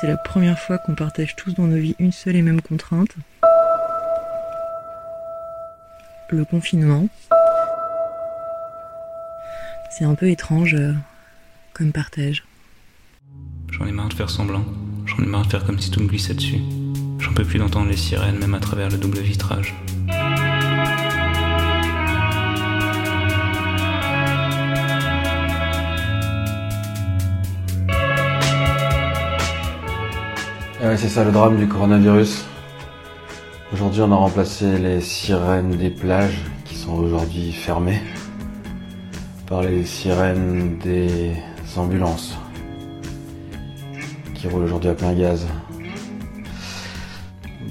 C'est la première fois qu'on partage tous dans nos vies une seule et même contrainte. Le confinement. C'est un peu étrange euh, comme partage. J'en ai marre de faire semblant. J'en ai marre de faire comme si tout me glissait dessus. J'en peux plus d'entendre les sirènes, même à travers le double vitrage. Ouais, c'est ça le drame du coronavirus. Aujourd'hui, on a remplacé les sirènes des plages, qui sont aujourd'hui fermées, par les sirènes des ambulances, qui roulent aujourd'hui à plein gaz.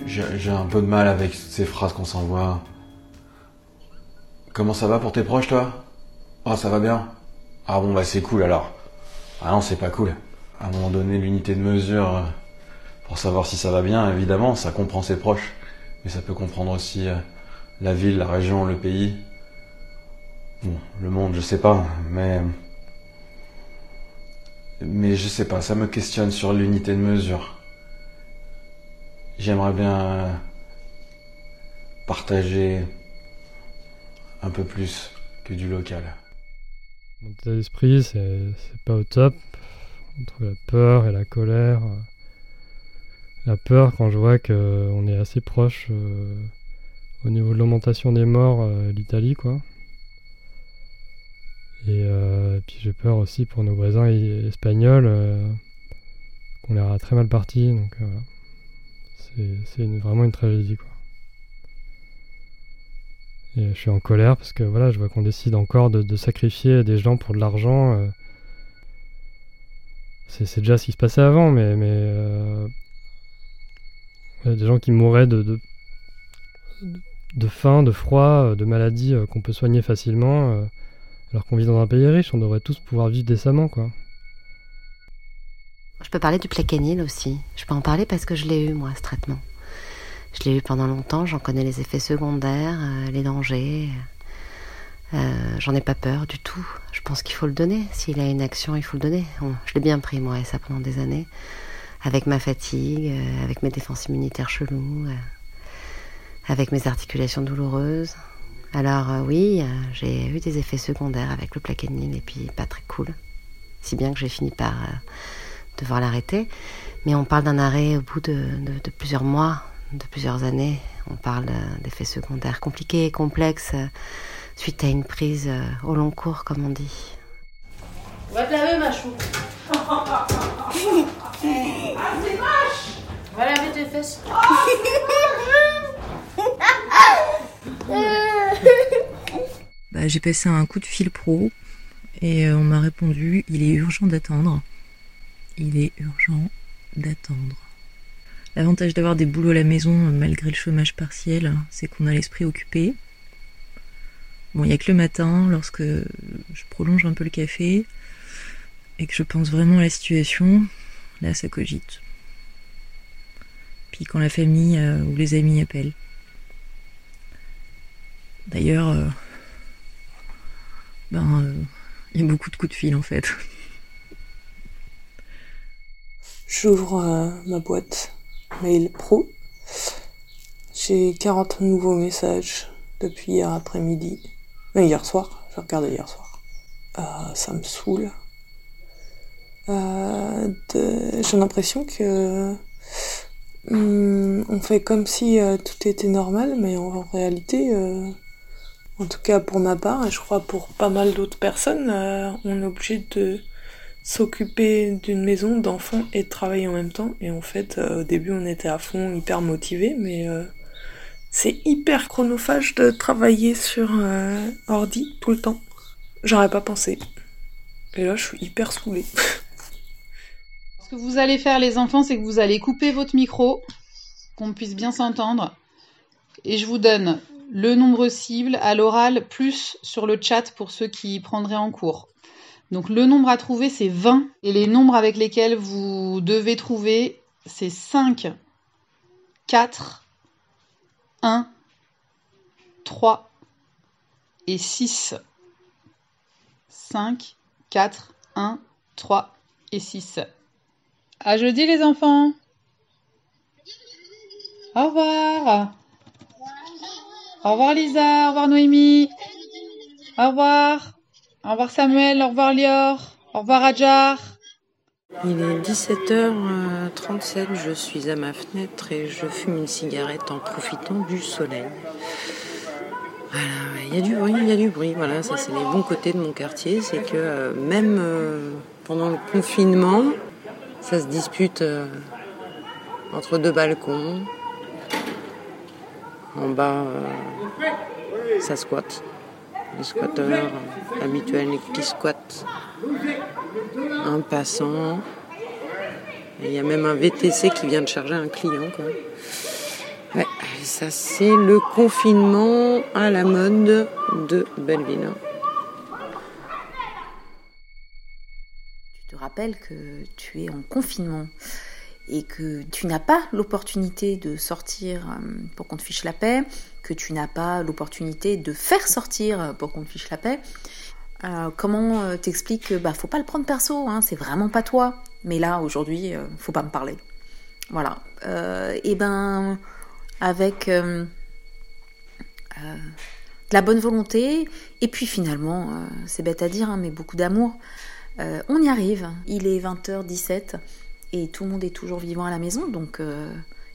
J'ai un peu de mal avec ces phrases qu'on s'envoie. Comment ça va pour tes proches, toi? Oh, ça va bien Ah bon, bah c'est cool alors. Ah non, c'est pas cool. À un moment donné, l'unité de mesure, euh, pour savoir si ça va bien, évidemment, ça comprend ses proches. Mais ça peut comprendre aussi euh, la ville, la région, le pays. Bon, le monde, je sais pas, mais... Mais je sais pas, ça me questionne sur l'unité de mesure. J'aimerais bien euh, partager un peu plus que du local. Mon état d'esprit, c'est pas au top. Entre la peur et la colère. La peur quand je vois qu'on est assez proche euh, au niveau de l'augmentation des morts, euh, l'Italie, quoi. Et euh, puis j'ai peur aussi pour nos voisins espagnols, qu'on les aura très mal partis. Donc voilà. C'est vraiment une tragédie, quoi. Et je suis en colère parce que voilà, je vois qu'on décide encore de, sacrifier des gens pour de l'argent. C'est déjà ce qui se passait avant, mais, des gens qui mouraient de, de, de faim, de froid, euh, de maladies euh, qu'on peut soigner facilement, euh, alors qu'on vit dans un pays riche, on devrait tous pouvoir vivre décemment, quoi. Je peux parler du plaquenil aussi. Je peux en parler parce que je l'ai eu, moi, ce traitement. Je l'ai eu pendant longtemps, j'en connais les effets secondaires, les dangers. J'en ai pas peur du tout. Je pense qu'il faut le donner. S'il a une action, il faut le donner. Je l'ai bien pris, moi, et ça pendant des années. Avec ma fatigue, euh, avec mes défenses immunitaires cheloues, euh, avec mes articulations douloureuses. Alors euh, oui, j'ai eu des effets secondaires avec le plaquenil et puis pas très cool. Si bien que j'ai fini par devoir l'arrêter. Mais on parle d'un arrêt au bout de, plusieurs mois, de plusieurs années. On parle d'effets secondaires compliqués et complexes suite à une prise au long cours, comme on dit. Va te laver, ma chou. ah, c'est vache Va laver tes fesses. Bah, j'ai passé un coup de fil pro et euh, on m'a répondu il est urgent d'attendre. Il est urgent d'attendre. L'avantage d'avoir des boulots à la maison malgré le chômage partiel, c'est qu'on a l'esprit occupé. Bon, il n'y a que le matin, lorsque je prolonge un peu le café et que je pense vraiment à la situation, là ça cogite. Puis quand la famille euh, ou les amis appellent. D'ailleurs, euh, ben, euh, il y a beaucoup de coups de fil en fait. J'ouvre ma boîte mail pro. J'ai 40 nouveaux messages depuis hier après-midi. Hier soir. J'ai regardé hier soir. Ça me saoule. J'ai l'impression que hum, on fait comme si euh, tout était normal, mais en, réalité, euh, en tout cas pour ma part, et je crois pour pas mal d'autres personnes, euh, on est obligé de s'occuper d'une maison, d'enfants et de travailler en même temps. Et en fait, au début, on était à fond, hyper motivés, mais c'est hyper chronophage de travailler sur ordi tout le temps. J'aurais pas pensé. Et là, je suis hyper saoulée. Ce que vous allez faire, les enfants, c'est que vous allez couper votre micro, qu'on puisse bien s'entendre. Et je vous donne le nombre cible à l'oral, plus sur le chat pour ceux qui prendraient en cours. Donc le nombre à trouver, c'est 20. Et les nombres avec lesquels vous devez trouver, c'est 5, 4, 1, 3 et 6. 5, 4, 1, 3 et 6. À jeudi les enfants. Au revoir. Au revoir Lisa, au revoir Noémie. Au revoir. Au revoir Samuel, au revoir Lior. Au revoir Adjar. Il est 17h37, je suis à ma fenêtre et je fume une cigarette en profitant du soleil. Il y a du bruit, il y a du bruit. Voilà, ça c'est les bons côtés de mon quartier, c'est que euh, même euh, pendant le confinement, ça se dispute euh, entre deux balcons. En bas, ça squatte. Les squatteurs habituels qui squattent. Un passant. Il y a même un VTC qui vient de charger un client. Ça c'est le confinement à la mode de Belleville. Que tu es en confinement et que tu n'as pas l'opportunité de sortir euh, pour qu'on te fiche la paix, que tu n'as pas l'opportunité de faire sortir pour qu'on te fiche la paix. Euh, comment euh, t'expliques que bah faut pas le prendre perso, hein, c'est vraiment pas toi. Mais là aujourd'hui, faut pas me parler. Voilà. et ben avec euh, euh, de la bonne volonté et puis finalement, euh, c'est bête à dire, hein, mais beaucoup d'amour. On y arrive. Il est 20h17 et tout le monde est toujours vivant à la maison, donc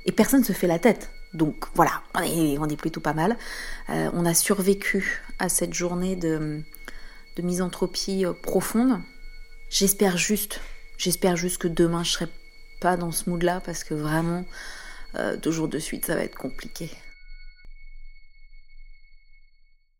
et personne ne se fait la tête. Donc voilà, on est, on plutôt pas mal. on a survécu à cette journée de, de misanthropie profonde. J'espère juste, j'espère juste que demain je serai pas dans ce mood-là parce que vraiment, euh, deux jours de suite, ça va être compliqué.